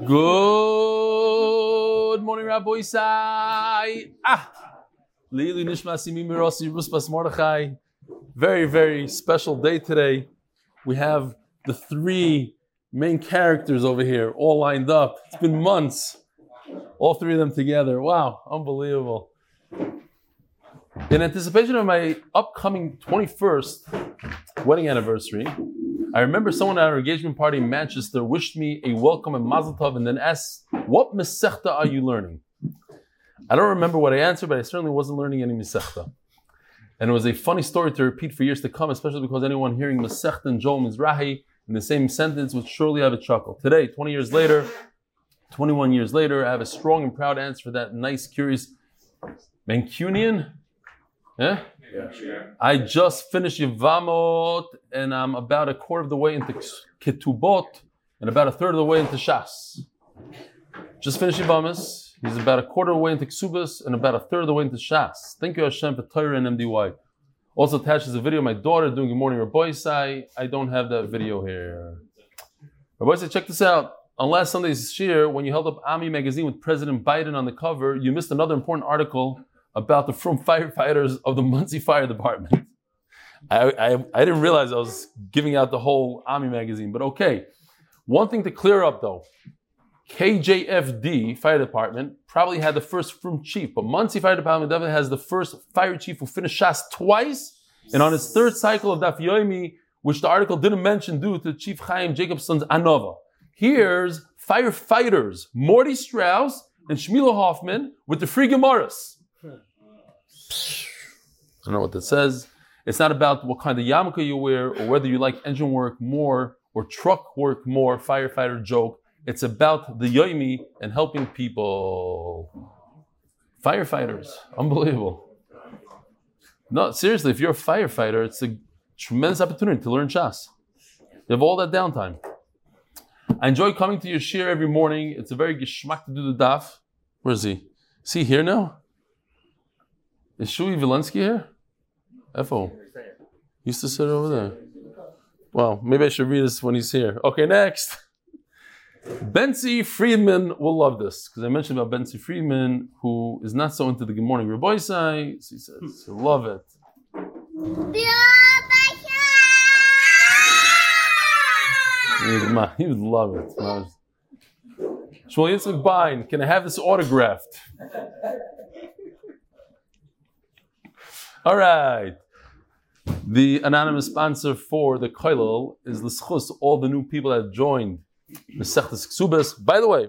Good morning, Rabbi Isai. Ah, Lili Nishmasi Mimirasi Ruspas Mordechai. Very, very special day today. We have the three main characters over here all lined up. It's been months. All three of them together. Wow, unbelievable. In anticipation of my upcoming 21st wedding anniversary, I remember someone at our engagement party in Manchester wished me a welcome and mazel tov and then asked, What Masechta are you learning? I don't remember what I answered, but I certainly wasn't learning any Masechta. And it was a funny story to repeat for years to come, especially because anyone hearing Masechta and Joel Mizrahi in the same sentence would surely have a chuckle. Today, 20 years later, 21 years later, I have a strong and proud answer for that nice, curious Mancunian. Yeah? I just finished Yevamot and I'm about a quarter of the way into Ketubot and about a third of the way into Shas. Just finished Yevamis. He's about a quarter of the way into Ksubas and about a third of the way into Shas. Thank you Hashem for Torah and MDY. Also attached is a video of my daughter doing Good Morning Rabbi Sai. I don't have that video here. Rabbi Sai, check this out. On last Sunday's shir, when you held up Ami magazine with President Biden on the cover, you missed another important article about the from firefighters of the Monsey Fire Department. I, I, I, didn't realize I was giving out the whole Ami magazine, but okay. One thing to clear up though KJFD Fire Department probably had the first from chief, but Monsey Fire Department definitely has the first fire chief who finished Shas twice, and on his third cycle of Daf Yomi, which the article didn't mention due to Chief Chaim Jacobson's Anova. Here's firefighters Morty Strauss and Shmilo Hoffman with the free Gemaras. I don't know what that says. It's not about what kind of yarmulke you wear or whether you like engine work more or truck work more, firefighter joke. It's about the yoimi and helping people. Firefighters, unbelievable. No, seriously, if you're a firefighter, it's a tremendous opportunity to learn chas. You have all that downtime. I enjoy coming to your shir every morning. It's a very geschmack to do the daf. Where is he? Is he here now? Is Shui Vilensky here? FO. He Used to sit over there. Well, maybe I should read this when he's here. Okay, next. Benzi Friedman will love this because I mentioned about Benzi Friedman, who is not so into the Good Morning Rabbi Sai. So he says he'll love it. He would love it. Shmuel Yitzchak Bain, can I have this autographed? All right. The anonymous sponsor for the Koilel is L'schus, all the new people that joined Mesechtes Ksubas. By the way,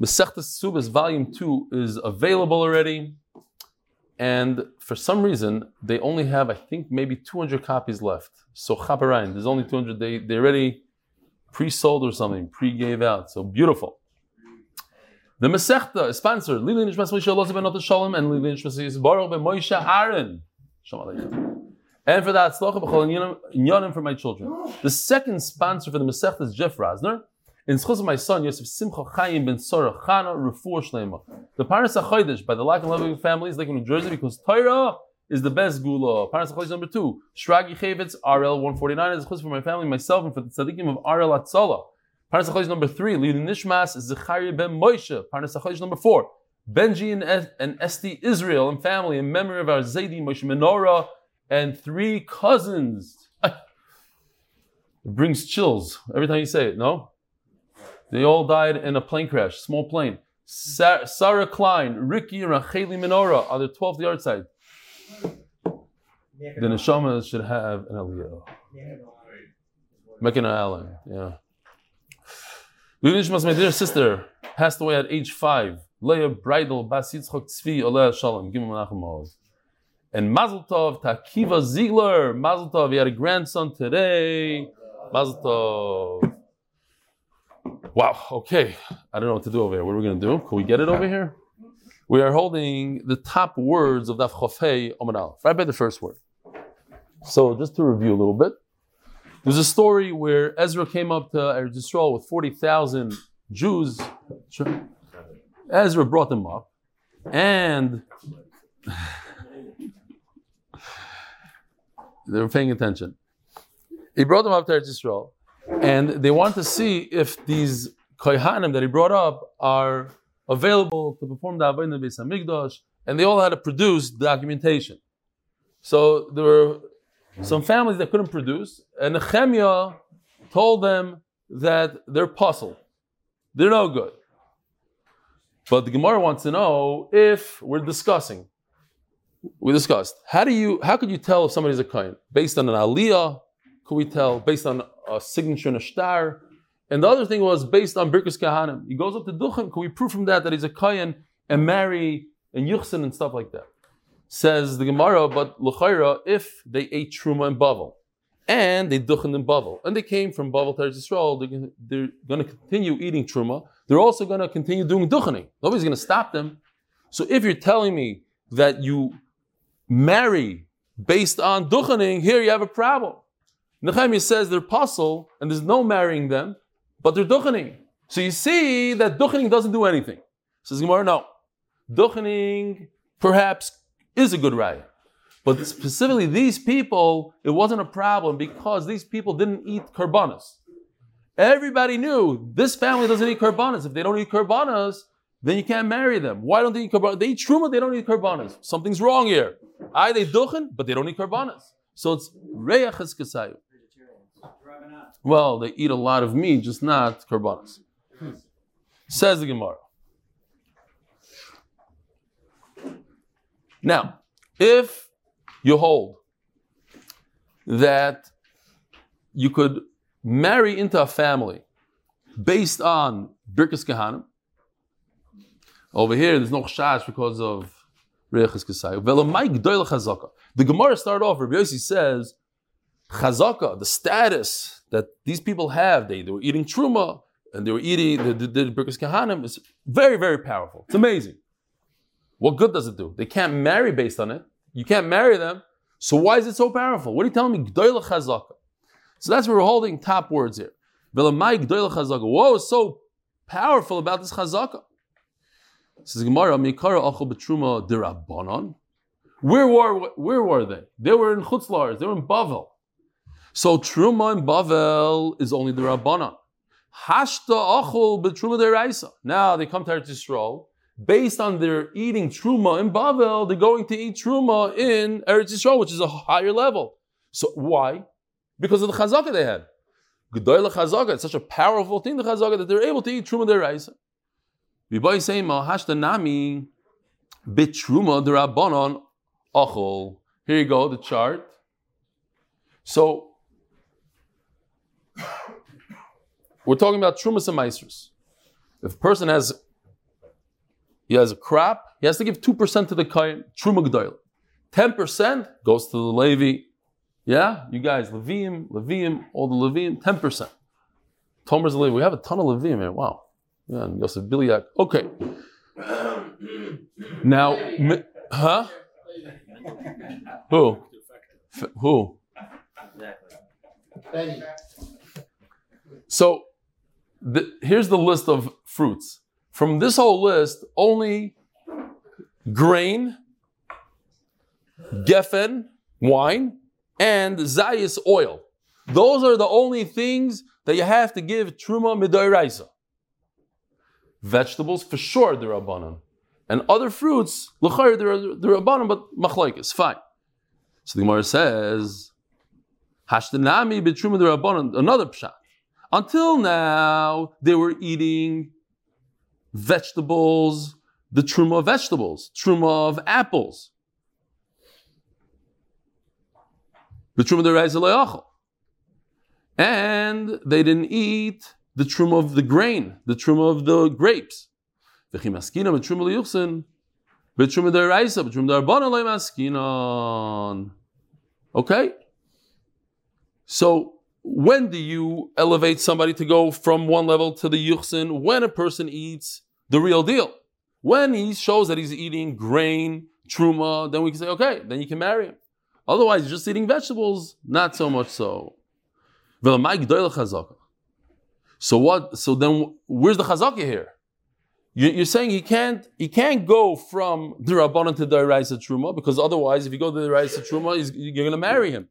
Mesechtes Ksubas Volume 2 is available already. And for some reason, they only have, I think, maybe 200 copies left. So Chaparain, there's only 200. They, they already pre-sold or something, pre-gave out. So beautiful. The Masechta is sponsored. Lili Nishmas Moshe Elazar ben Otter Shalom and Lili Nishmas Yisbarach ben Moshe Aaron. Shalom Aleichem. And for that, Tzlocha b'chol inyanim for my children. The second sponsor for the Masechta is Jeff Rasner. In schus of my son Yosef Simcha Chaim ben Sora Chana Refuah Shlema. The Paras HaChodesh by the Lack and Loving families like in New Jersey because Torah is the best gula. Paras HaChodesh number two. Shragi Chavitz RL 149 is schus for my family, myself, and for the tzaddikim of RL Atzola. Parnas HaChodesh number three, Lidu Nishmas, Zechariah ben Moshe. Parnas HaChodesh number four, Benji and, and Esti Israel and family in memory of our Zaidi Moshe Menorah and three cousins. it brings chills every time you say it, no? They all died in a plane crash, small plane. Sa- Sarah Klein, Ricky, and Racheli Menorah on the 12th yard side. The Neshama should have an Aliyah. Mekina Allen, yeah. Lilishmas, my dear sister, passed away at age five. Leah Bridal Bas Yitzchok Tzvi Oleh Shalom. Give him Maoz. And Mazel Tov Takiva Ziegler. Mazel Tov. He had a grandson today. Mazel Tov. Wow. Okay. I don't know what to do over here. What are we going to do? Can we get it over here? We are holding the top words of Daf Chofei Aleph. Right by the first word. So just to review a little bit. There's a story where Ezra came up to Eretz Yisrael with 40,000 Jews. Ezra brought them up, and they were paying attention. He brought them up to Eretz Yisrael, and they wanted to see if these kohanim that he brought up are available to perform the avodah Beis Hamikdash, and they all had to produce documentation. So there were some families that couldn't produce, and Nehemiah told them that they're puzzled, they're no good. But the Gemara wants to know if we're discussing. We discussed how do you how could you tell if somebody's a kohen based on an aliyah? Could we tell based on a signature in a star? And the other thing was based on Birkus Kahanim. He goes up to Duchem. Can we prove from that that he's a kohen and marry and yuchsin and stuff like that? Says the Gemara, but l'chayra if they ate truma and bavel, and they duchen in bavel, and they came from bavel to Eretz Yisrael, they're, they're going to continue eating truma. They're also going to continue doing duchening. Nobody's going to stop them. So if you're telling me that you marry based on duchening, here you have a problem. Nehemiah says they're puzzle and there's no marrying them, but they're duchening. So you see that duchening doesn't do anything. Says Gemara, no. Duchening perhaps is a good raya. But specifically, these people, it wasn't a problem because these people didn't eat karbanas. Everybody knew this family doesn't eat karbanas. If they don't eat karbanas, then you can't marry them. Why don't they eat karbanas? They eat truma, they don't eat karbanas. Something's wrong here. I they duchen, but they don't eat karbanas. So it's reyach kasayu. Well, they eat a lot of meat, just not karbanas. Says the Gemara. Now, if you hold that you could marry into a family based on Birkas Kahanim, over here there's no chash because of Reichas Kesayu. The Gemara started off, Rabbi Yossi says, Chazaka, the status that these people have, they, they were eating truma and they were eating the, the Kahanim is very, very powerful. It's amazing. What good does it do? They can't marry based on it. You can't marry them. So why is it so powerful? What are you telling me? So that's where we're holding top words here. What is so powerful about this chazaka? Says Gemara, Mikara achol betruma dirabanon. Where were where were they? They were in Chutzlars. They were in Bavel. So truma in Bavel is only the rabbanon. Hashta achol betruma deraisa. Now they come to Eretz Yisrael based on their eating truma in Bavel, they're going to eat truma in Eretz Yisrael, which is a higher level. So why? Because of the chazaka they had. Gedoyle chazaka, it's such a powerful thing, the chazaka, that they're able to eat truma deraisa. Viboy say mahashta nami bit truma derabanon achol. Here you go, the chart. So we're talking about trumas and maestros. If a person has he has a crop, he has to give 2% to the Kayan, Truma G'dayla. 10% goes to the Levi. Yeah, you guys, Levim, Levim, all the Levim, 10%. Tomer's Levi. We have a ton of Levim here. Wow. Yeah, and Yosef Biliak. Okay. Now, huh? Who? F- who? So, the, here's the list of fruits. From this whole list, only grain, geffen, wine, and zayis oil. Those are the only things that you have to give truma midoiraisa. Vegetables, for sure, they're rabbanon. And other fruits, l'chayr, they're rabbanon, but machlaikis, fine. So the Gemara says, hashtanami b'truma the rabbanon, another pshat. Until now, they were eating vegetables, the truma of vegetables, truma of apples. The truma of And they didn't eat the truma of the grain, the truma of the grapes. Okay? So when do you elevate somebody to go from one level to the yuchsin? When a person eats the real deal. When he shows that he's eating grain, truma, then we can say, okay, then you can marry him. Otherwise, just eating vegetables, not so much so. So what? So then, where's the chazaka here? You're saying he can't he can't go from the rabbanon to the Raisa truma because otherwise, if you go to the Raisa truma, you're going to marry him.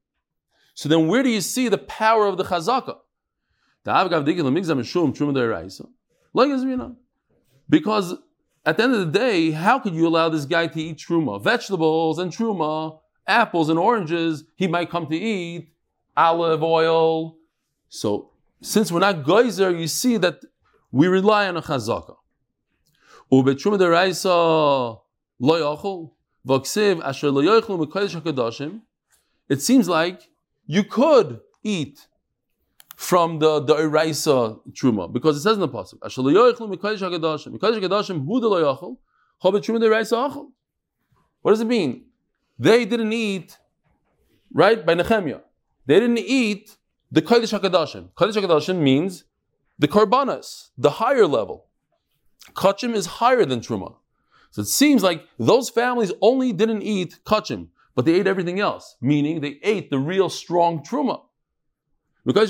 So then, where do you see the power of the chazaka? Because at the end of the day, how could you allow this guy to eat truma? Vegetables and truma, apples and oranges, he might come to eat, olive oil. So since we're not geyser, you see that we rely on a chazaka. Asher. It seems like you could eat from the the eraisa truma because it says in the pasuk asher lo yachol mekadosh hakadashim mekadosh hakadashim hu de lo yachol chavet truma deraisa achol. What does it mean? They didn't eat right by Nehemiah. They didn't eat the Kodesh HaKadoshim. Kodesh HaKadoshim means the Karbanas, the higher level. Kachim is higher than Truma. So it seems like those families only didn't eat Kachim, but they ate everything else, meaning they ate the real strong Truma. Says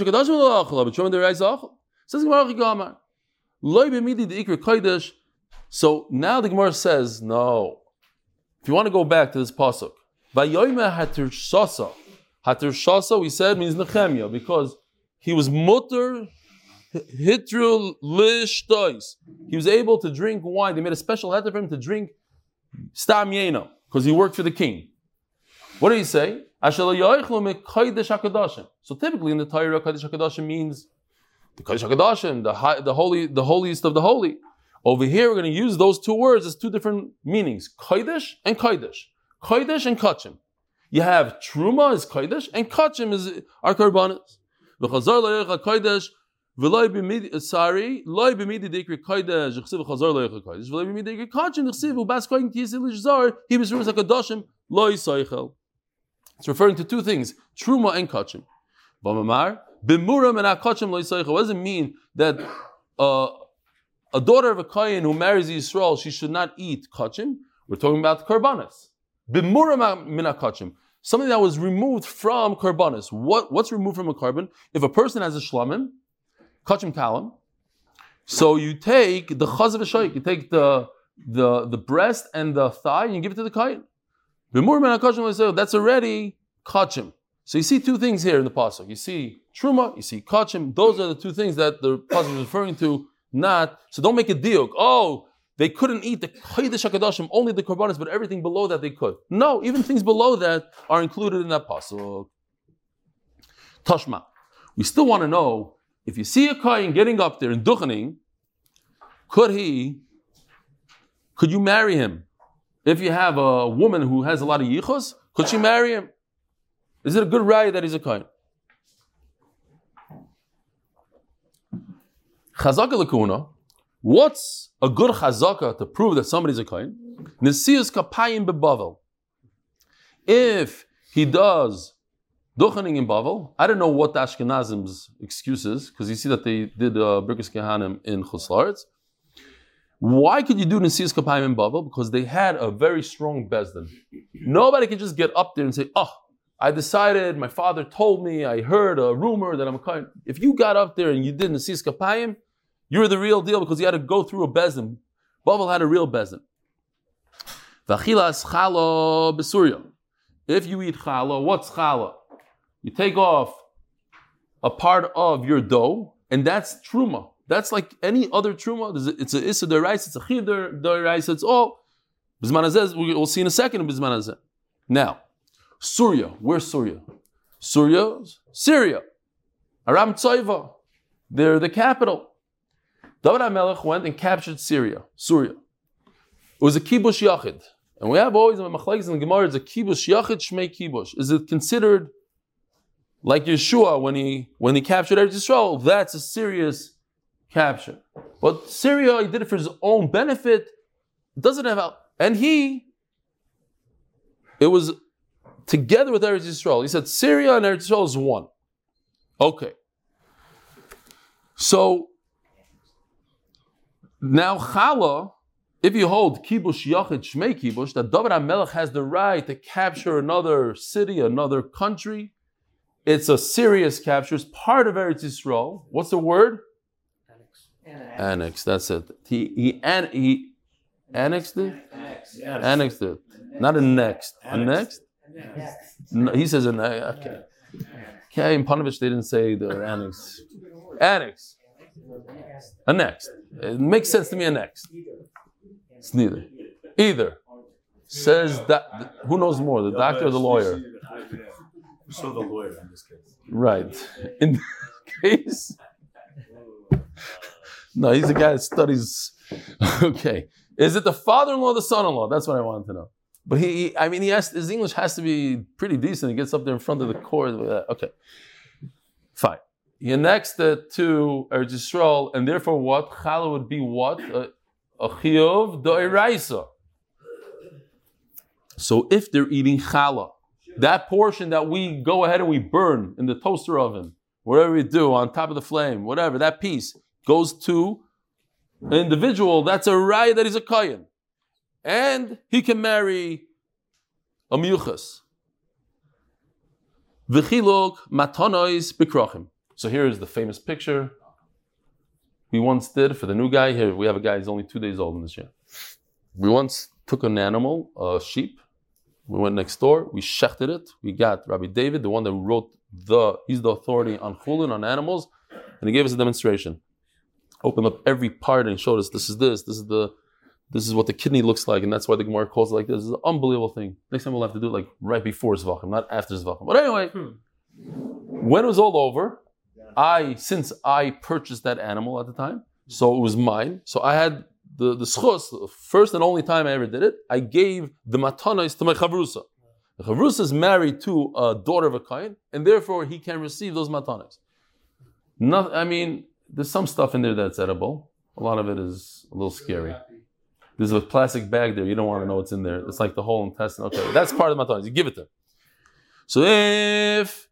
So now the Gemara says, no. If you want to go back to this pasuk, Vayoyma hatir shasa. Hatir shasa, we said, means Nehemiah, because he was mutter hitru lishtois. He was able to drink wine. They made a special heter for him to drink stam because he worked for the king. What did he say? So typically in the Torah, Kodesh HaKadoshim means the Kodesh HaKadoshim, the, high, the, holy, the holiest of the holy. Over here, we're going to use those two words as two different meanings: kodesh and kodesh, kodesh and kachim. You have truma is kodesh and kachim is our karbanas. V'loy b'midi sorry loy b'midi dikri kodesh chsiv v'chazar le'echa kodesh v'loy b'midi dikri kachim chsiv u'bas koyin tiyisil l'shzar he was rumas hakadoshim loy soichel. It's referring to two things: truma and kachim. V'mamar b'muram and akachim loy soichel. What does it mean that? Uh, a daughter of a Kayan who marries Yisrael, she should not eat kachim. We're talking about karbanas. Bimura mina kachim. Something that was removed from karbanas. What, what's removed from a carbon? If a person has a shlamim, kachim kalam, so you take the chaz of a shaykh, you take the, the, the breast and the thigh and you give it to the kayan. That's already kachim. So you see two things here in the pasuk. You see truma, you see kachim. Those are the two things that the pasuk is referring to not, so don't make a deal. Oh, they couldn't eat the Kodesh HaKadoshim, only the Korbanos, but everything below that they could. No, even things below that are included in that pasuk. Tashma. We still want to know, if you see a Kayin getting up there and duchening, could he, could you marry him? If you have a woman who has a lot of yichus, could she marry him? Is it a good right that he's a kohen? Chazaka lakuna. What's a good chazaka to prove that somebody's a kohen? Nesius kapayim bebavel. If he does duchening in Bavel, I don't know what the Ashkenazim's excuse is, because you see that they did uh, Birkus Kehanim in Chuslaritz. Why could you do Nesius Kapayim in Bavel? Because they had a very strong Bezdin. Nobody could just get up there and say, oh, I decided, my father told me, I heard a rumor that I'm a kohen. If you got up there and you did Nesius Kapayim, you're the real deal because you had to go through a bezin. Bavel had a real bezin. Vachilas chala besurya. If you eat challah, what's challah? You take off a part of your dough, and that's truma. That's like any other truma. It's a issa rice. it's a chidr rice. it's all. Bizman we'll see in a second in Bizman Now, Surya, where's Surya? Surya, Syria. Aram Tzoiva, they're the capital. David HaMelech went and captured Syria, Syria. It was a kibush yachid. And we have always in in the Gemara, it's a kibush yachid, shmei kibush. Is it considered like Yeshua when he when he captured Eretz Yisrael? That's a serious capture. But Syria, he did it for his own benefit. Doesn't have and he it was together with Eretz Yisrael. He said Syria and Eretz Yisrael is one. Okay. So now, Chala, if you hold kibush yachid shmei kibush, that David HaMelech has the right to capture another city, another country, it's a serious capture. It's part of Eretz Yisrael. What's the word? Annex. Annex. That's it. He he, an, he annexed it. Annex. Annexed it. Not a next. A next. No, he says an okay. Okay, in Panovich they didn't say the annex. Annex. A next. It makes sense to me and next. It's neither. Either. Says that who knows more, the doctor or the lawyer? So the lawyer in this case. Right. In this case. No, he's a guy that studies. Okay. Is it the father-in-law or the son-in-law? That's what I wanted to know. But he, he- I mean, he has his English has to be pretty decent. He gets up there in front of the court. Okay. Fine. He annexed it to Eretz Yisrael, and therefore what? Chala would be what? A, chiyuv da'iraisa. So if they're eating challah, that portion that we go ahead and we burn in the toaster oven, whatever we do on top of the flame, whatever, that piece goes to an individual, that's a raya that he's a kohen. And he can marry a miyuchas. V'chiluk matonois bikrochim. So here is the famous picture we once did for the new guy. Here we have a guy, he's only two days old in this year. We once took an animal, a sheep, we went next door, we shechted it. We got Rabbi David, the one that wrote the, he's the authority on chulin, on animals, and he gave us a demonstration. Opened up every part and showed us this is this, this is the, this is what the kidney looks like, and that's why the Gemara calls it like this. It's an unbelievable thing. Next time we'll have to do it like right before Zvachim, not after Zvachim. But anyway, hmm. when it was all over, I, since I purchased that animal at the time, so it was mine, so I had the, the schus, the first and only time I ever did it, I gave the matanos to my chavrusa. The chavrusa is married to a daughter of a kain, and therefore he can receive those matanos. Not, I mean, there's some stuff in there that's edible. A lot of it is a little scary. There's a plastic bag there. You don't want to know what's in there. It's like the whole intestine. Okay, that's part of the matanos. You give it to him. So if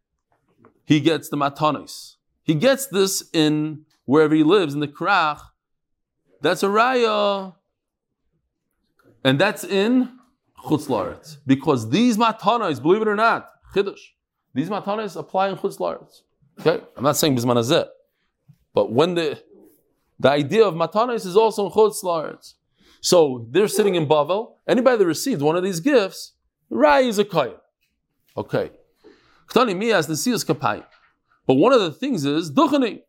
he gets the matanos, he gets this in wherever he lives in the krach. That's a raya, and that's in chutz laaretz because these matanos, believe it or not, chiddush, these matanos apply in chutz laaretz. Okay, I'm not saying bisman hazeh, but when the the idea of matanos is also in chutz. So they're sitting in Bavel. Anybody that received one of these gifts, raya is a kohen. Okay, ktani mi as the siyas kapayim. But one of the things is duchani.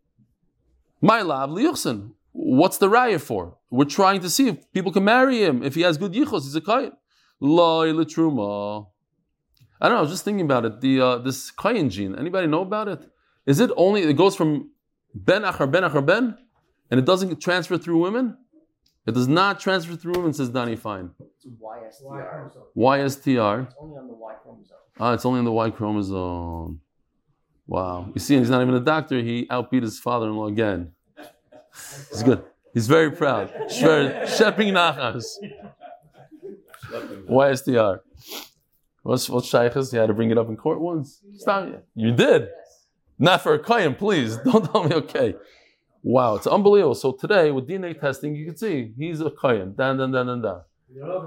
My lab liyuchsin. What's the raya for? We're trying to see if people can marry him. If he has good yichos, he's a kayin. Loi letruma. I don't know. I was just thinking about it. The uh, this kayin gene. Anybody know about it? Is it only it goes from ben achar ben achar ben, and it doesn't transfer through women? It does not transfer through women. Says Danny Fine. It's YSTR. YSTR. It's only on the Y chromosome. Ah, it's only on the Y chromosome. Wow. You see, he's not even a doctor. He outbeat his father-in-law again. He's good. He's very proud. Sheping nachas. YSTR. What's what's shaykhs? You had to bring it up in court once. Stop you. You did. Not for a kohen, please. Don't tell me. Okay. Wow, it's unbelievable. So today with DNA testing, you can see he's a kohen. Dan dan dan dan dan.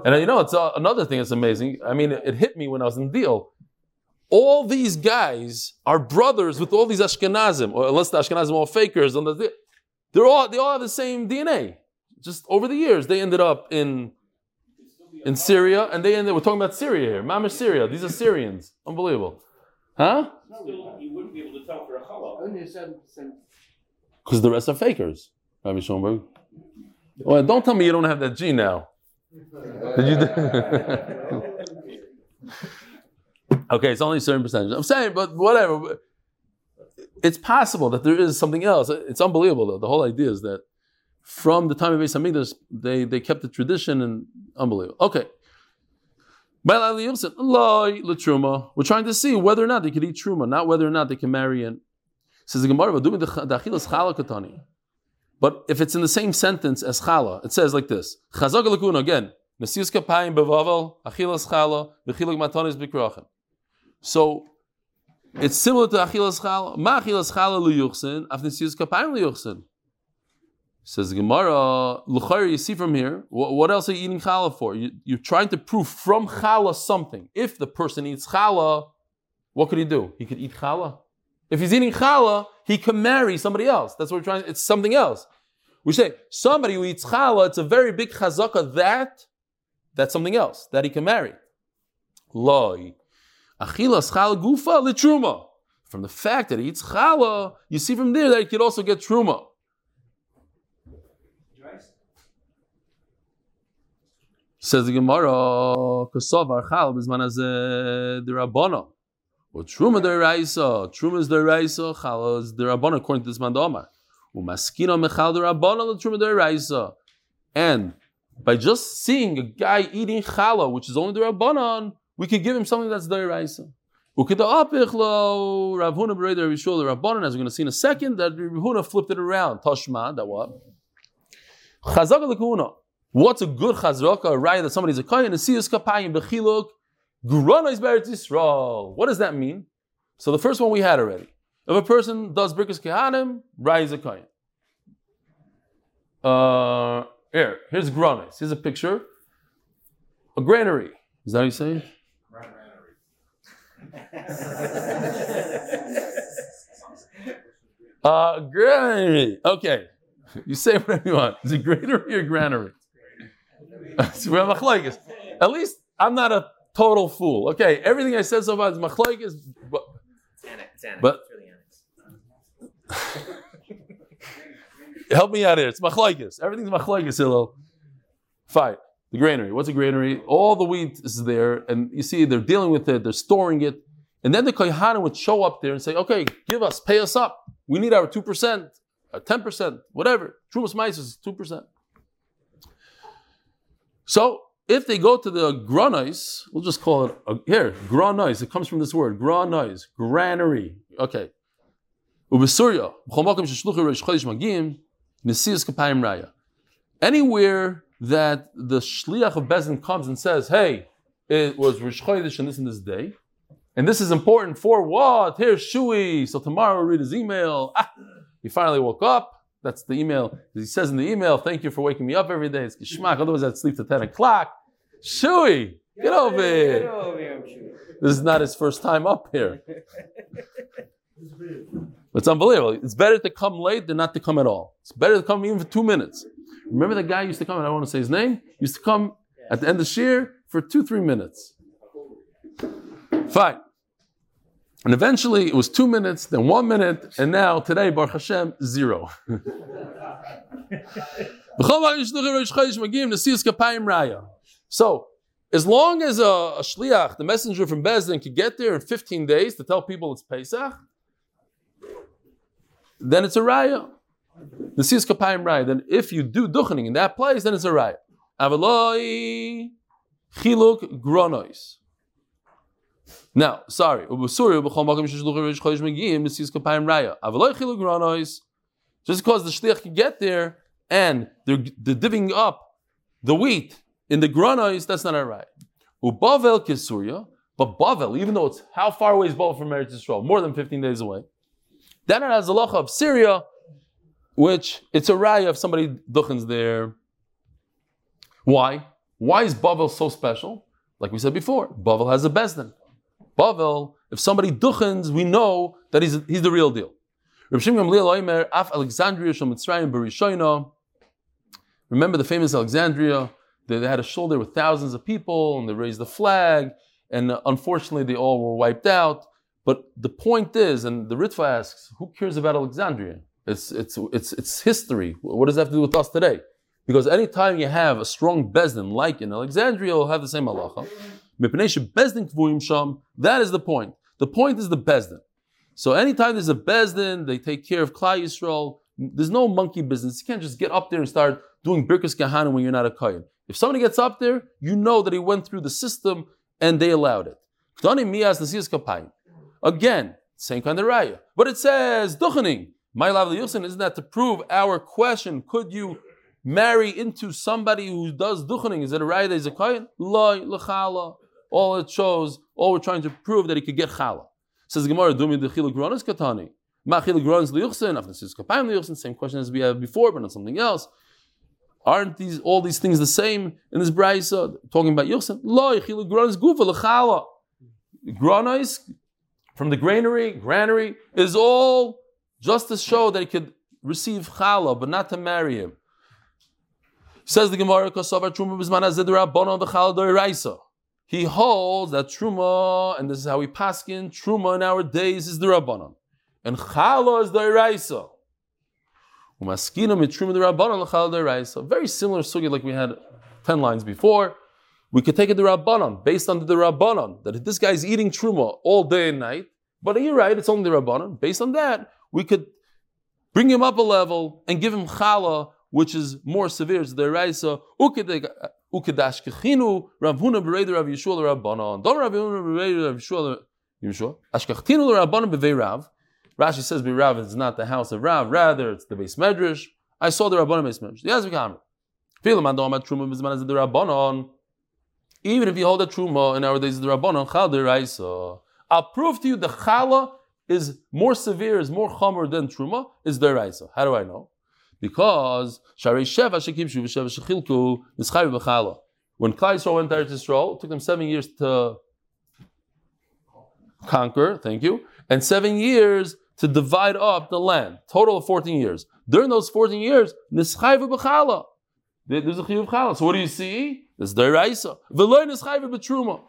And you know, it's uh, another thing that's amazing. I mean, it, it hit me when I was in the deal. All these guys are brothers with all these Ashkenazim, or unless the Ashkenazim are all fakers, and the- they're all they all have the same DNA. Just over the years, they ended up in in Syria, and they ended. We're talking about Syria here, Mamish Syria. These are Syrians. Unbelievable, huh? Still, you wouldn't be able to tell for a challah. Only a certain percent. Because the rest are fakers. Rabbi Schoenberg. Well, don't tell me you don't have that gene now. Did you? okay, it's only a certain percentage. I'm saying, but whatever. It's possible that there is something else. It's unbelievable, though. The whole idea is that from the time of Beis Hamikdash, they they kept the tradition and unbelievable. Okay. We're trying to see whether or not they could eat truma, not whether or not they can marry in. Says the Gemara. But if it's in the same sentence as chala, it says like this: Chazak lakuna again. Nesius kapayim bevavel achilas chala v'chiluk matanis bikrachem. So it's similar to achilas chala. Ma achilas chala liyuchsin af nesius kapayim liyuchsin. Says Gemara, L'chayr, you see from here, what, else are you eating challah for? You, you're trying to prove from challah something. If the person eats challah, what could he do? He could eat challah. If he's eating challah, he can marry somebody else. That's what we're trying. It's something else. We say somebody who eats challah. It's a very big chazaka that that's something else that he can marry. Loi achilas challah gufa litruma. From the fact that he eats challah, you see from there that he could also get truma. Says the Gemara, Kosovar Chal Bizman Hazeh Dirabana. Well, Truma Deraisa, Truma is Deraisa, Chal is Dirabana, according to this man Omar. Umaskina Mechal Dirabana, the Truma Deraisa. And by just seeing a guy eating challah, which is only the we could give him something that's Deraisa. Ukida Apichlo, Rav Huna Bereder Rishul, the Rabbanon, as we're going to see in a second, that Rav Huna flipped it around. Tashma, that what? Lekuna. What's a good chazraka, a raya that somebody's a kohen, a siyus kapayim, bechiluk, Gurana is Beretz Yisrael. What does that mean? So the first one we had already. If a person does Birkus Kehanim, rise a Kohen. Uh, here, here's Granis. Here's a picture. A granary. Is that what you say? Uh, granary. Okay. You say whatever you want. Is it granary or granary? so we have machlokes. At least I'm not a total fool. Okay, everything I said so far is machlokes, but It's annex. It's annex. But- it's really annex. help me out here. It's machlokes. Everything's machlokes, Hillel. Fine. The granary. What's a granary? All the wheat is there, and you see they're dealing with it, they're storing it. And then the Kohanim would show up there and say, okay, give us, pay us up. We need our 2%, or 10%, whatever. Trumas Mais is 2%. So if they go to the granais, we'll just call it, uh, here, granais, it comes from this word, granais, granary. Okay. Anywhere that the shliach of Bezin comes and says, hey, it was Rosh Chodesh and this and this day, and this is important for what? Here's Shui, so tomorrow we'll read his email. Ah, he finally woke up. That's the email. He says in the email, thank you for waking me up every day. It's geschmack, otherwise I'd sleep to 10 o'clock. Shui, get over here. This is not his first time up here. It's unbelievable. It's better to come late than not to come at all. It's better to come even for two minutes. Remember the guy used to come, and I don't want to say his name, used to come at the end of Shir for two, three minutes. Fine. And eventually it was two minutes, then one minute, and now today, Baruch Hashem, zero. So, as long as a, a shliach, the messenger from Bezdin, could get there in 15 days to tell people it's Pesach, then it's a raya. The Sis Kapayim raya. Then if you do duchening in that place, then it's a raya. Avaloi chiluk gronois. Now, sorry. Just because the shliach can get there and they're, they're divvying up the wheat in the gronois, that's not a raya. Ubavel kisurya. But Bavel, even though it's how far away is Bavel from Eretz Yisrael? More than 15 days away. Then it has the lacha of Syria, which it's a raya if somebody duchens there. Why? Why is Bavel so special? Like we said before, Bavel has a bezdin. Bavel, if somebody duchens, we know that he's, he's the real deal. Af Alexandria. Remember the famous Alexandria? They, they had a shul there with thousands of people, and they raised the flag, and uh, unfortunately they all were wiped out. But the point is, and the Ritva asks, who cares about Alexandria? It's, it's, it's, it's history. What does that have to do with us today? Because anytime you have a strong Bezdin, like in Alexandria, you'll have the same halacha. That is the point. The point is the Bezdin. So anytime there's a Bezdin, they take care of Klal Yisrael. There's no monkey business. You can't just get up there and start doing Birkus Kahanim when you're not a Kohen. If somebody gets up there, you know that he went through the system and they allowed it. Again, same kind of raya. But it says, duchening. My love isn't that to prove our question? Could you marry into somebody who does duchening? Is it a raya that is a? Loi, lechala. All it shows, all we're trying to prove that he could get chala. Says the Gemara, dumi dechiluk ronis katani. Ma chiluk ronis liyuchsin, afnasis kapayim liyuchsin. Same question as we had before, but not something else. Aren't these all these things the same in this brayso? Talking about yuchsin. Lo chiluk ronis gufa lechala. Granis from the granary, granary is all just to show that he could receive challah, but not to marry him. Says the Gemara, "Kosavar truma b'zman azedra bono the challah doiraisa." He holds that truma, and this is how we paskin. Truma in our days is the rabbanon, and challah is doiraisa. Umaskina mit truma the rabbanon challah doiraisa. Very similar sugi like we had ten lines before. we could take it to Rabbanon, based on the Rabbanon, that if this guy's eating truma all day and night, but you're right, it's only the Rabbanon. Based on that, we could bring him up a level and give him challah, which is more severe. It's the Raisa, Ukedash Kechinu, Rav Huna Bereder Rav Yeshua Rabbanon. Don't Rav Huna Bereder Rav Yeshua Yeshua. Ashkachtinu Rabbanon Bevei Rav. Rashi says Rav is not the house of Rav, rather it's the base medrash. I saw the Rabbanon base medrash. Yes, we can. Even if you hold a truma in our days, the Rabbanon Chal Raisa. I'll prove to you the challah is more severe, is more chomer than truma, is the Raisa. How do I know? Because Sharei Sheva Shekibshu V'Sheva Shechilku Nischayu B'Chala. When Klai went to Israel, it took them seven years to conquer, thank you, and seven years to divide up the land. Total of 14 years. During those 14 years, Nischayvu B'Chala. There's a chiyuv chala. So what do you see? There's deraisa. V'loy nischayvu b'truma.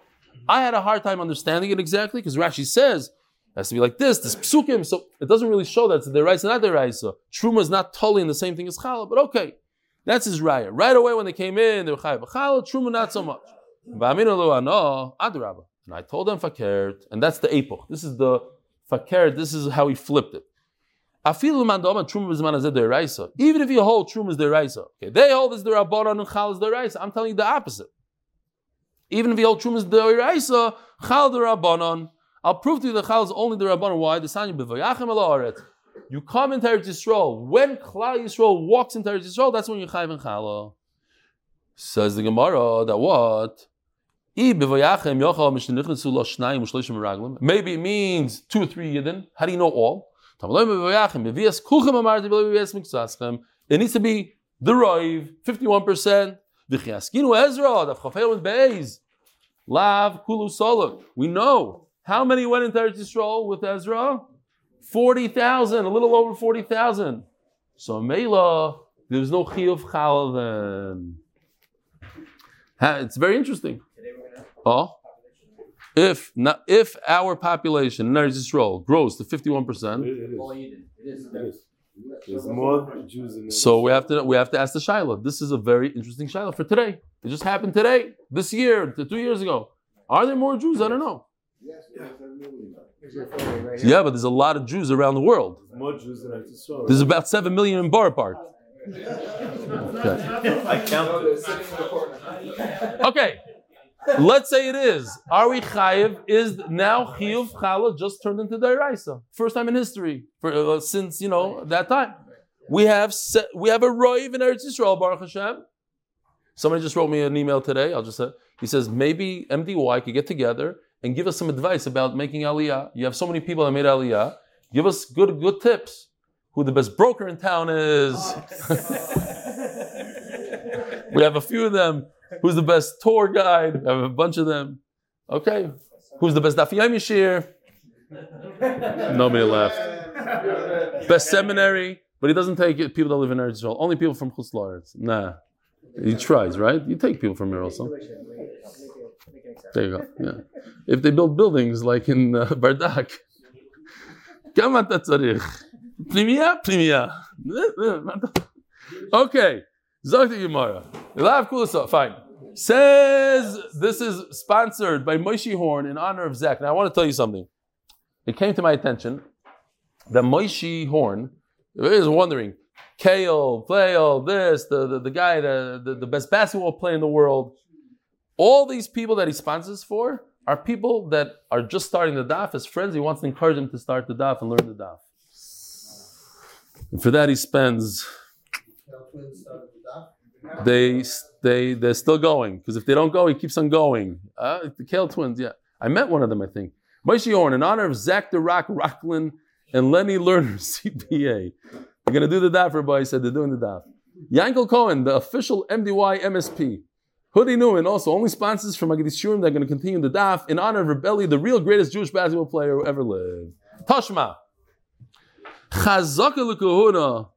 I had a hard time understanding it exactly because Rashi says has to be like this, this psukim. So it doesn't really show that it's deraisa, not deraisa. Truma is not totally in the same thing as chala, but okay. That's his raya. Right away when they came in, they were chayav chala. Truma not so much. And I told them fakert, and that's the epoch. This is the fakert. This is how he flipped it. Even if you hold Truma is deraisa, okay, they hold is the Rabbanon and Chal is deraisa. I'm telling you the opposite. Even if you hold Truma is deraisa, Chal the Rabbanon. I'll prove to you that Chal is only the Rabbanon. Why? The Sanya b'vayachem alaret. You come into Eretz Yisrael. When Klal Yisrael walks into Eretz Yisrael, that's when you chayv and chala. Says the Gemara that what? Maybe it means two or three yidden. How do you know all? It needs to be the Roiv, 51%. Lav Kulu Solok. We know how many went into Eretz Yisrael with Ezra? 40,000, a little over 40,000. So Mela, there's no Chiyuv Chal then. It's very interesting. Oh? If not, if our population in Eretz Yisrael grows to 51%, it is. There's more Jews in so we have to we have to ask the Shiloh. This is a very interesting Shiloh for today. It just happened today, this year, two years ago. Are there more Jews? I don't know. Yeah, but there's a lot of Jews around the world. There's more Jews in Eretz Yisrael. There's about seven million in Borough Park. I counted. Okay, let's say it is. Are we chayiv? Is now chiyuv chala just turned into deraisa? First time in history for uh, since you know that time. We have se- we have a roiv in Eretz Yisrael, Baruch Hashem. Somebody just wrote me an email today. I'll just say he says maybe MDY could get together and give us some advice about making aliyah. You have so many people that made aliyah. Give us good good tips. Who the best broker in town is? we have a few of them. Who's the best tour guide? We have a bunch of them. Okay. Who's the best dafiyam yishir? Nobody left. Best seminary, but he doesn't take it- people that live in Eretz. Only people from Chutz. Nah. He tries, right? You take people from here also. There you go. Yeah. If they build buildings like in uh, Bardak. כמה אתה צריך? פנימייה? פנימייה. Okay. Zog the Gemara. Elav Kulasa. Fine. Says this is sponsored by Moshe Horn in honor of Zach. Now I want to tell you something. It came to my attention that Moshe Horn is wondering, Kale, Playle, this, the, the, the guy, the, the, the best basketball player in the world. all these people that he sponsors for are people that are just starting the daf as friends. He wants to encourage them to start the daf and learn the daf. And for that he spends they they they're still going because if they don't go, he keeps on going. Uh, the Kale twins, yeah, I met one of them. I think Moshe Horn in honor of Zach the Rock Rocklin and Lenny Lerner CPA. They're gonna do the daf. Everybody said they're doing the daf. Yankel Cohen, the official MDY MSP. Hoodie Newman also only sponsors from Agadi Shurim. They're going to continue the daf in honor of Rebelli, the real greatest Jewish basketball player who ever lived. Tashma. Chazaka l'kahuna.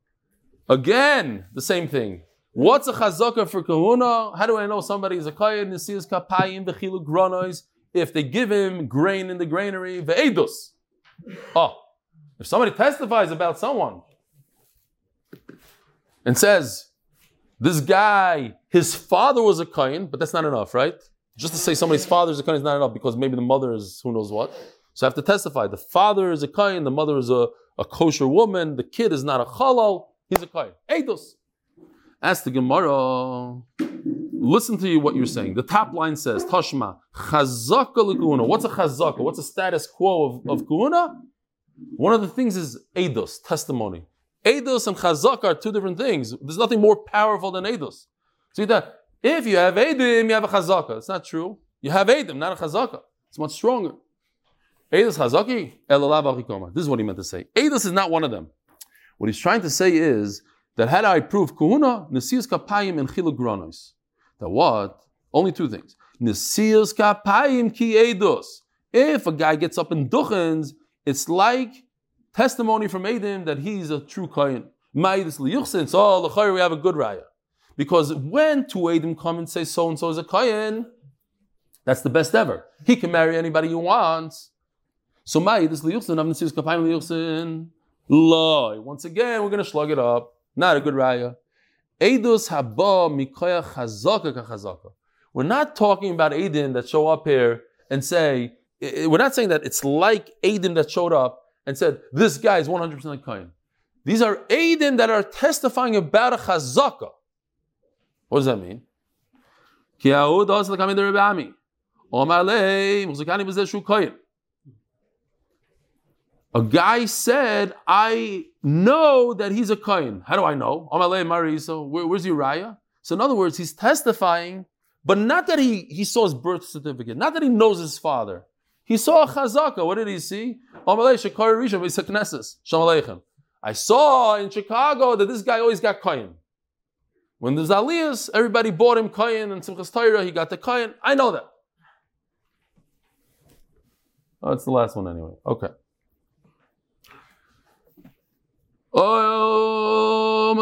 Again, the same thing. What's a chazaka for kahuna? How do I know somebody is a kayan, nisiyas kapayim, v'chilu gronois, if they give him grain in the granary, ve'edus. Oh, if somebody testifies about someone and says, This guy, his father was a Kayan, but that's not enough, right? Just to say somebody's father is a Kayan is not enough because maybe the mother is who knows what. So I have to testify. The father is a Kayan, the mother is a, a kosher woman, the kid is not a Chalal, he's a Kayan. Eidos. Ask the Gemara. Listen to you what you're saying. The top line says, Tashma, chazaka l'kuhuna. What's a chazaka? What's a status quo of, of kuhuna? One of the things is eidos, testimony. Eidos and chazaka are two different things. There's nothing more powerful than eidos. See that? If you have edim, you have a chazaka. It's not true. You have edim, not a chazaka. It's much stronger. Eidos chazaki, elalav. This is what he meant to say. Eidos is not one of them. What he's trying to say is that had I proved kuhuna, nesius kapayim and chiluk granos. That what? Only two things. Nesius kapayim ki eidos. If a guy gets up in duchens, it's like testimony from Edim that he's a true kohen. Ma'idus liyuchsin. So the we have a good raya. Because when two Edim come and say so and so is a kohen, that's the best ever. He can marry anybody he wants. So ma'idus liyuchsin. Lie. Once again, we're going to slug it up. Not a good raya. Eidos haba. We're not talking about Aiden that show up here and say, eh, eh, we're not saying that it's like Aiden that showed up and said, this guy is 100% a Kain. These are Aiden that are testifying about a chazaka. What does that mean? A guy said, I know that he's a Kain. How do I know? Where's Uriah? So in other words, he's testifying, but not that he, he saw his birth certificate, not that he knows his father. He saw a chazaka. What did he see? I saw in Chicago that this guy always got Kain. When there's Aliyahs, everybody bought him Kain and Simchas Torah, he got the Kain. I know that. Oh, it's the last one anyway. Okay. Oh,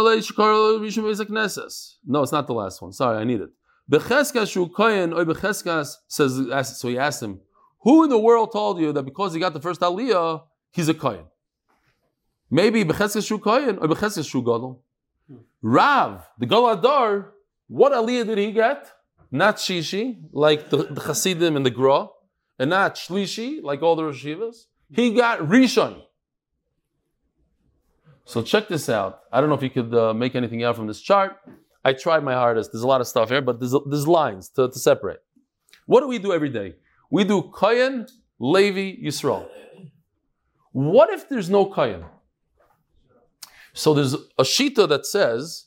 No, it's not the last one. Sorry, I need it. says, so he asked him, who in the world told you that because he got the first aliyah, he's a kohen? Maybe Becheskas Shu Kohen or Becheskas Shu Gadol. Rav, the Galadar, what aliyah did he get? Not Shishi, like the, the Hasidim and the Gra, and not Shlishi, like all the Rishivas. He got Rishon. So check this out. I don't know if you could uh, make anything out from this chart. I tried my hardest. There's a lot of stuff here, but there's, there's lines to, to separate. What do we do every day? We do Kayan, Levi, Yisrael. What if there's no Kayan? So there's a Shita that says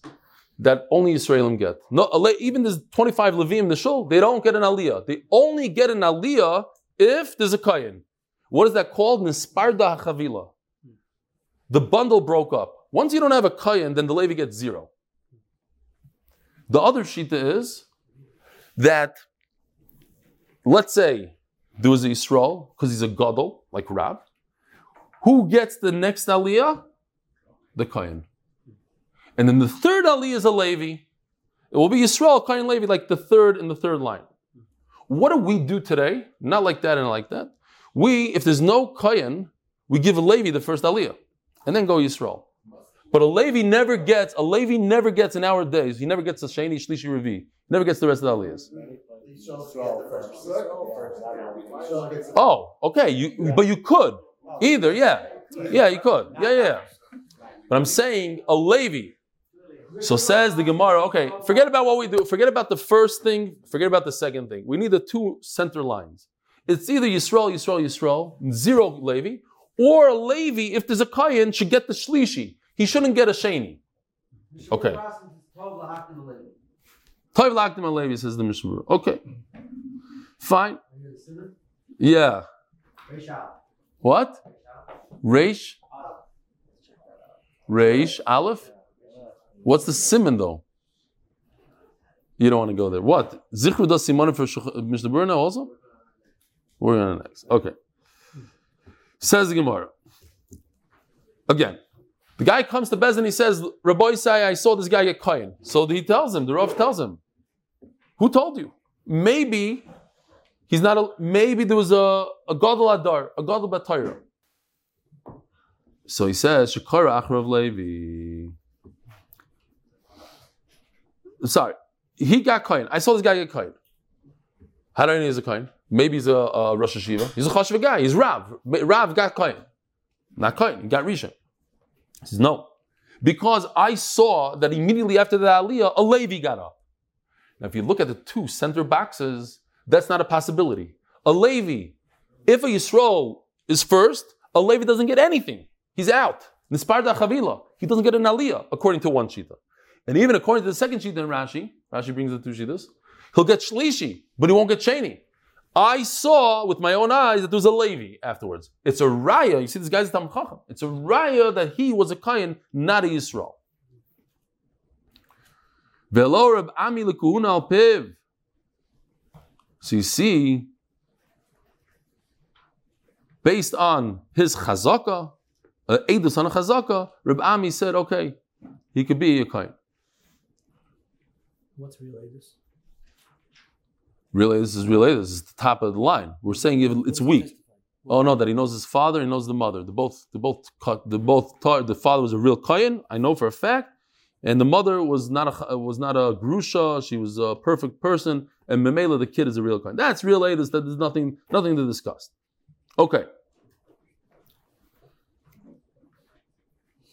that only Israelim get. No, even there's 25 Levim in the shul, they don't get an Aliyah. They only get an Aliyah if there's a Kayan. What is that called? Nisparda HaChavila. The bundle broke up. Once you don't have a Kayan, then the Levi gets zero. The other Shita is that, let's say, there was a Yisrael, because he's a Gadol, like Rab. Who gets the next Aliyah? The Kayan. And then the third Aliyah is a Levi. It will be Yisrael, Kayan, Levi, like the third in the third line. What do we do today? Not like that and like that. We, if there's no Kayan, we give a Levi the first Aliyah and then go Yisrael. But a Levi never gets, a Levi never gets in our days, he never gets a Shani, Shlishi, Revi. Never gets the rest of the Aliyahs. Oh, okay. You, but you could. Either, yeah. Yeah, you could. Yeah, yeah. But I'm saying a Levi. So says the Gemara, okay, forget about what we do. Forget about the first thing. Forget about the second thing. We need the two center lines. It's either Yisrael, Yisrael, Yisrael, zero Levi, or a Levi, if there's a Kayan, should get the Shlishi. He shouldn't get a Shani. Okay. Toiv Lakdim Levi says the Mishnah. Okay. Fine. Yeah. What? Reish? Reish Aleph? What's the simon though? You don't want to go there. What? Zichru does simon for uh, Mishnah Berurah also? We're going to next. Okay. Says the Gemara. Again, the guy comes to Bez and he says, Rabbi say I saw this guy get kohen. So he tells him, the Rav tells him, Who told you? Maybe he's not a, maybe there was a, a Gadol Adar, a Gadol Batayra. So he says, Shekara Achrav Levi. sorry, he got coin. I saw this guy get coin. How do I know he's a coin? Maybe he's a, a Rosh Hashiva. He's a Chashiva guy. He's Rav. Rav got coin. Not coin. He got Rishon. He says, no. Because I saw that immediately after the Aliyah, a Levi got up. Now, if you look at the two center boxes, that's not a possibility. A Levi, if a Yisrael is first, a Levi doesn't get anything. He's out. Nisparda Chavila. He doesn't get an Aliyah, according to one Shita. And even according to the second Shita in Rashi, Rashi brings the two Shitas, he'll get Shlishi, but he won't get Sheni. I saw with my own eyes that there was a Levi afterwards. It's a raya. You see, this guy's a Tam Chacham. It's a raya that he was a Kayan, not a Yisrael. So you see, based on his chazaka, uh, Eidus on a chazaka, Reb Ami said, okay, he could be a Kayan. What's related? Really, this is really this is the top of the line. We're saying it's weak. Oh no, that he knows his father, he knows the mother. They both, they both, they both. Taught, the father was a real kohen, I know for a fact, and the mother was not a was not a grusha. She was a perfect person, and Memela, the kid, is a real kohen. That's real That There's nothing, nothing to discuss. Okay.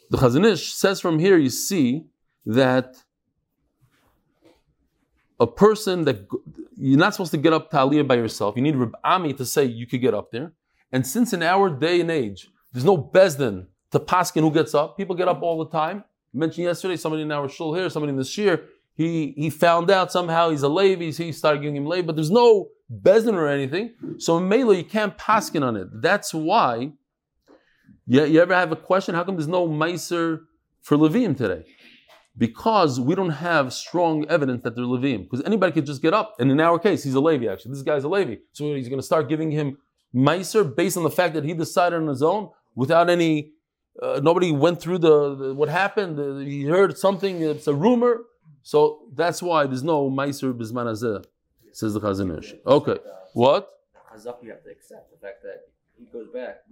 The Chazon Ish says from here, you see that a person that you're not supposed to get up to Aliyah by yourself. You need Reb Ami to say you could get up there. And since in our day and age, there's no Bezdin to Paskin who gets up, people get up all the time. I mentioned yesterday, somebody in our shul here, somebody in this year, he, he found out somehow he's a Levi, so he started giving him Levi, but there's no Bezdin or anything. So in Mela, you can't Paskin on it. That's why, you, you ever have a question, how come there's no Meiser for Levim today? Because we don't have strong evidence that they're Levim. Because anybody could just get up, and in our case, he's a Levi. Actually, this guy's a Levi, so he's going to start giving him Meiser based on the fact that he decided on his own without any. Uh, nobody went through the, the what happened. The, he heard something. It's a rumor. So that's why there's no Meiser Bisman Hazeh, says the Chazon Ish. Okay, what? You have to accept the fact that he goes back.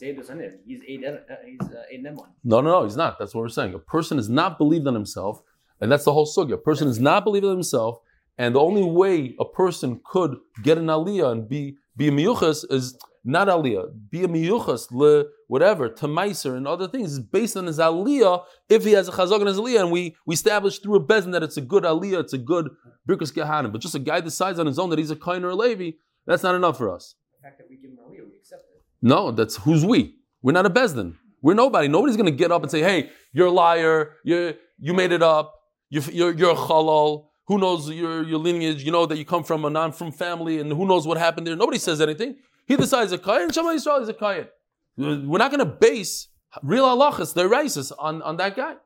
It's. He's. Uh, he's uh, one. No, no, no. He's not. That's what we're saying. A person is not believed on himself, and that's the whole sugya. A person is not believed in himself, and the only way a person could get an aliyah and be be a miyuchas is not aliyah. Be a miyuchas le whatever to meiser and other things is based on his aliyah. If he has a chazak and his aliyah, and we we establish through a bezin that it's a good aliyah, it's a good birkus gehanim. But just a guy decides on his own that he's a kain or a levi, that's not enough for us. The fact that we give him aliyah, we accept it. No, that's who's we. We're not a bezdin. We're nobody. Nobody's going to get up and say, "Hey, you're a liar. You you made it up. You, you're you're a chalal. Who knows your your lineage? You know that you come from a non from family, and who knows what happened there? Nobody says anything. He decides a kayan. Shema Yisrael is a kayan. We're not going to base real halachas, their races, on on that guy.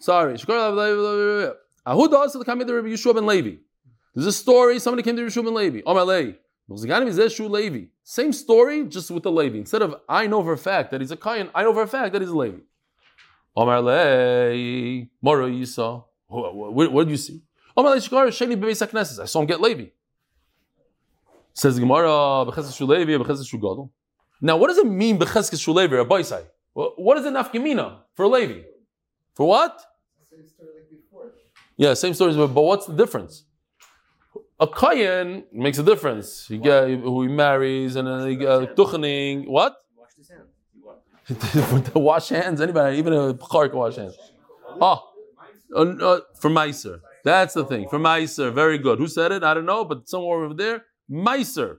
Sorry. Ahuda also the Rabbi Yeshua ben Levi. There's a story, somebody came to Rishub and Levi. Omar Levi. Levi. Same story, just with the Levi. Instead of I know for a fact that he's a Kayan, I know for a fact that he's a Levi. Omar Levi. Moro Yisa. What, what did you see? Omar Levi Shikar Sheni Bebeis HaKnesses. I saw him get Levi. Says Gemara, Bechesed Shu Levi, Bechesed Gadol. Now, what does it mean, Bechesed Shu Levi, or Boisai? What is it nafkamina for Levi? For what? Same story like before. Yeah, same story, but, but what's the difference? A kohen makes a difference. You get who he marries, and then he get tuchening. What? Wash his hands. wash hands. Anybody, even a can wash hands. Oh, uh, uh, for Meiser. That's the thing. For Meiser. Very good. Who said it? I don't know, but somewhere over there. Meiser.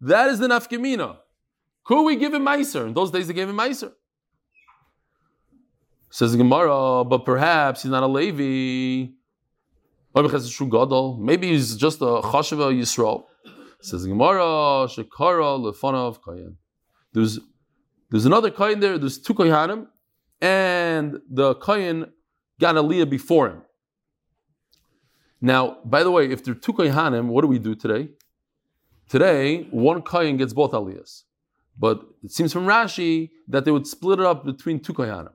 That is the nafkamina. Could we give him Meiser? In those days, they gave him Meiser. Says the Gemara, but perhaps he's not a Levi. Maybe he's just a chashava Yisrael. Says Gemara, Shekara lefanav kayin. There's there's another kayin there. There's two kayanim, and the kayin got aliyah before him. Now, by the way, if there are two kayanim, what do we do today? Today, one kayin gets both aliyahs, but it seems from Rashi that they would split it up between two kayanim.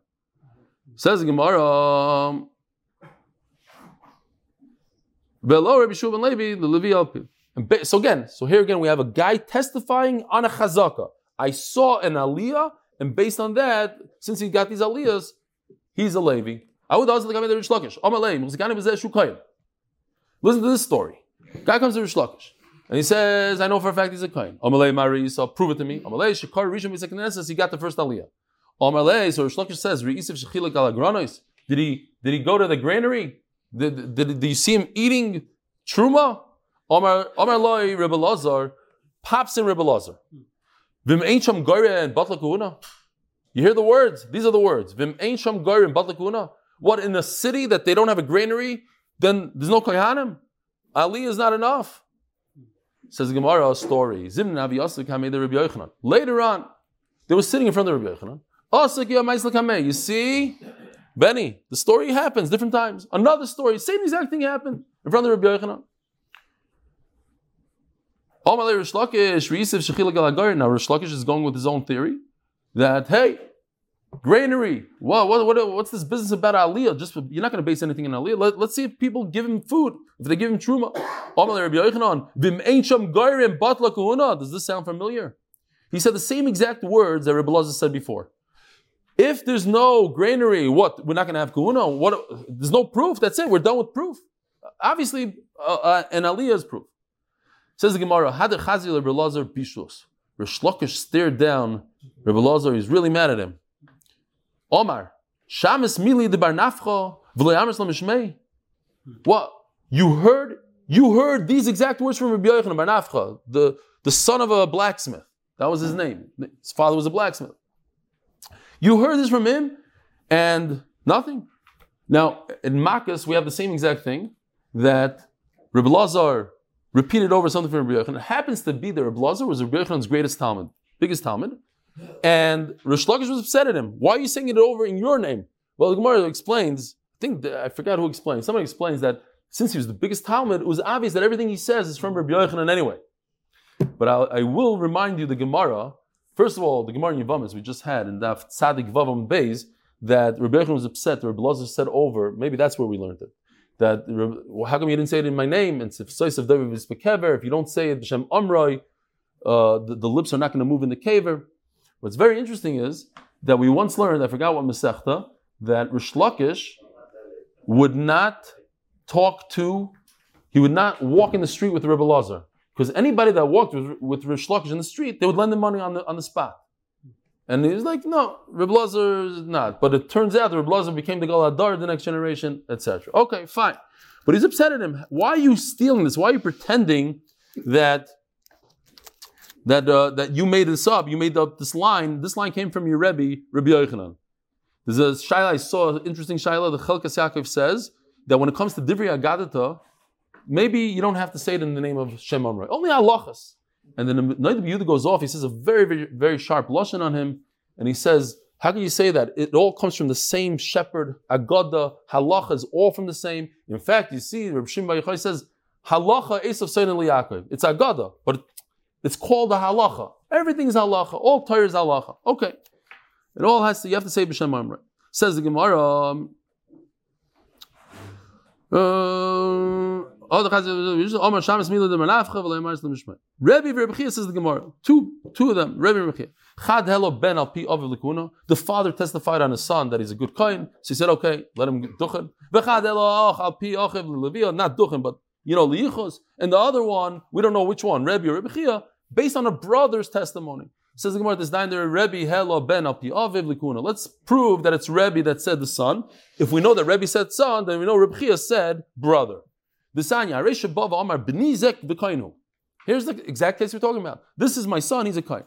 Says Gemara. Rabbi Shua Levi, the Levi Alpi. So again, so here again we have a guy testifying on a chazaka. I saw an aliyah, and based on that, since he got these aliyahs, He's a Levi. I would also like the Rish Lakish. Listen to this story. Guy comes to Rish Lakish. And he says, I know for a fact he's a Kohen. Amalei Mari, so prove it to me. Amalei, Shekar Rishon Misekneses, he got the first Aliyah. Amalei, so Rish Lakish says, Re'isiv Shechilak Alagranos. Did he, did he go to the granary? Did, did, did you see him eating truma? Omar Omar Loi Rebbe Lazar, pops in Rebbe Lazar. Vim ain't sham goyre and batla kuhuna. You hear the words? These are the words. Vim ain't sham goyre and batla kuhuna. What in a city that they don't have a granary? Then there's no kohanim. Ali is not enough. Says Gemara a story. Later on, they were sitting in front of the Rabbi Yochanan. You see, Benny, the story happens different times. Another story, same exact thing happened in front of Rabbi Yochanan. Now Rish Lakish is going with his own theory that hey, granary. Well, what, what, what's this business about Aliyah? Just you're not going to base anything on Aliyah. Let, us see if people give him food. If they give him truma. Does this sound familiar? He said the same exact words that Rabbi Lazar said before. If there's no granary, what? We're not going to have kahuna. What? There's no proof. That's it. We're done with proof. Obviously, uh, uh, an aliyah is proof. Says the Gemara, Had Chazil Lazar bishus. Rish Lakish stared down Rebbe Lazar. He's really mad at him. Omar, Shamis Mili de Barnafcha v'le'amis lamishmei. What? You heard? You heard these exact words from Rabbi Yochanan Barnafcha, the, the son of a blacksmith. That was his name. His father was a blacksmith. You heard this from him, and nothing. Now, in Makkas, we have the same exact thing that Rabbi Lazar repeated over something from Rabbi Yochanan. It happens to be that Rabbi Lazar was Rabbi Yochanan's greatest Talmud, biggest Talmud, and Rish Lakish was upset at him. Why are you saying it over in your name? Well, the Gemara explains, I think, I forgot who explains, somebody explains that since he was the biggest Talmud, it was obvious that everything he says is from Rabbi Yochanan anyway. But I, I will remind you the Gemara First of all, the Gemara in Yavamis we just had in Daf Tzadik Vavam Beis that Rabbi Yechon was upset. Rabbi Lazar said over. Maybe that's where we learned it. That well, how come you didn't say it in my name? And if of David is if you don't say it uh, the, the, lips are not going to move in the kaver. What's very interesting is that we once learned. I forgot what Masechta that Rish Lakish would not talk to. He would not walk in the street with Rabbi Lazar. Because anybody that walked with, with Rish Lakish in the street, they would lend him money on the, on the spot. And he's like, no, Reb is not. But it turns out Reb Lazar became the Galadar of the next generation, etc. Okay, fine. But he's upset at him. Why are you stealing this? Why are you pretending that that uh, that you made this up? You made up this line. This line came from your Rebbe, Rabbi Yochanan. There's a shaila I saw, interesting shaila. The Chelkas Yaakov says that when it comes to Divrei Agadata, maybe you don't have to say it in the name of Shem Amrei. Only halachas. And then the Yehuda goes off. He says a very, very, very sharp lashon on him, and he says, "How can you say that? It all comes from the same shepherd. Agada halacha is all from the same. In fact, you see, Reb Shimon Bar says halacha esav seinen liyakov. It's agada, but it's called a halacha. Everything is halacha. All Torah is halacha. Okay, it all has to. You have to say b'shem Amrei. Says the Gemara. Uh, Rebbe Rebbe says the Gemara. Two, two of them. Rebbe Rebbe Chad Helo Ben Al Pi Aviv. The father testified on his son that he's a good kohen, so he said, okay, let him duchen. V'chad Helo Al Pi Achiv Levia, not duchen, but you know liyichos. And the other one, we don't know which one. Rebbe or based on a brother's testimony. Says the Gemara, this nine there, Rebbe Helo Ben Al Pi Aviv Likuna. Let's prove that it's Rebbe that said the son. If we know that Rebbe said son, then we know Rebbe said brother. Here's the exact case we're talking about. This is my son, he's a kain.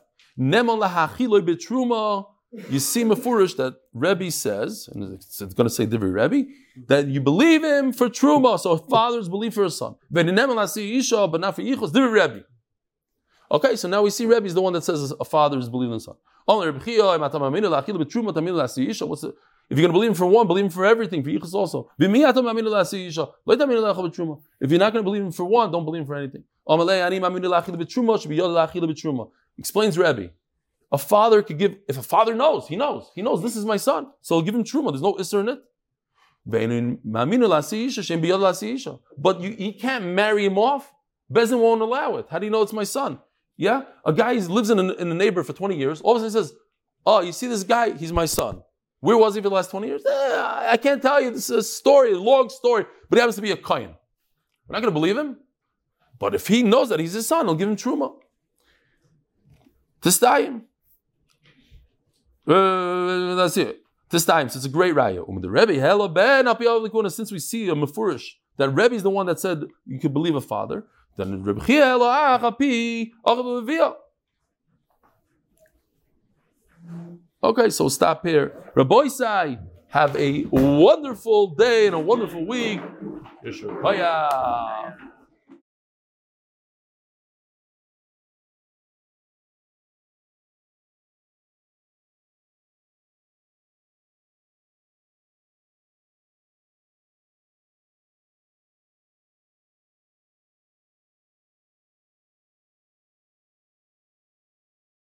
You see Mefurish that Rebbe says, and it's going to say Divi Rebbe, that you believe him for Truma, so a fathers believe for a son. But not for Divri Rebbe. Okay, so now we see Rebbe is the one that says a father is believing in the son. What's the, if you're going to believe him for one, believe him for everything, for Yichus also. If you're not going to believe him for one, don't believe him for anything. Explains Rebbe. A father could give, if a father knows, he knows, he knows this is my son, so he'll give him truma. There's no isser in it. But you, he can't marry him off. Bezin won't allow it. How do you know it's my son? Yeah? A guy lives in a, in a neighbor for 20 years, all of a sudden he says, Oh, you see this guy? He's my son. Where was he for the last 20 years? Eh, I can't tell you. This is a story, a long story, but he happens to be a Kayan. We're not going to believe him. But if he knows that he's his son, he'll give him Truma. Tistayim. Uh, that's it. Tistayim. So it's a great raya. Um, the Rebbe, hello, ben, since we see a Mefurish, that Rebbe is the one that said you could believe a father, then Rebbe Chia, hello, Okay, so stop here. Rabbi Sai, have a wonderful day and a wonderful week.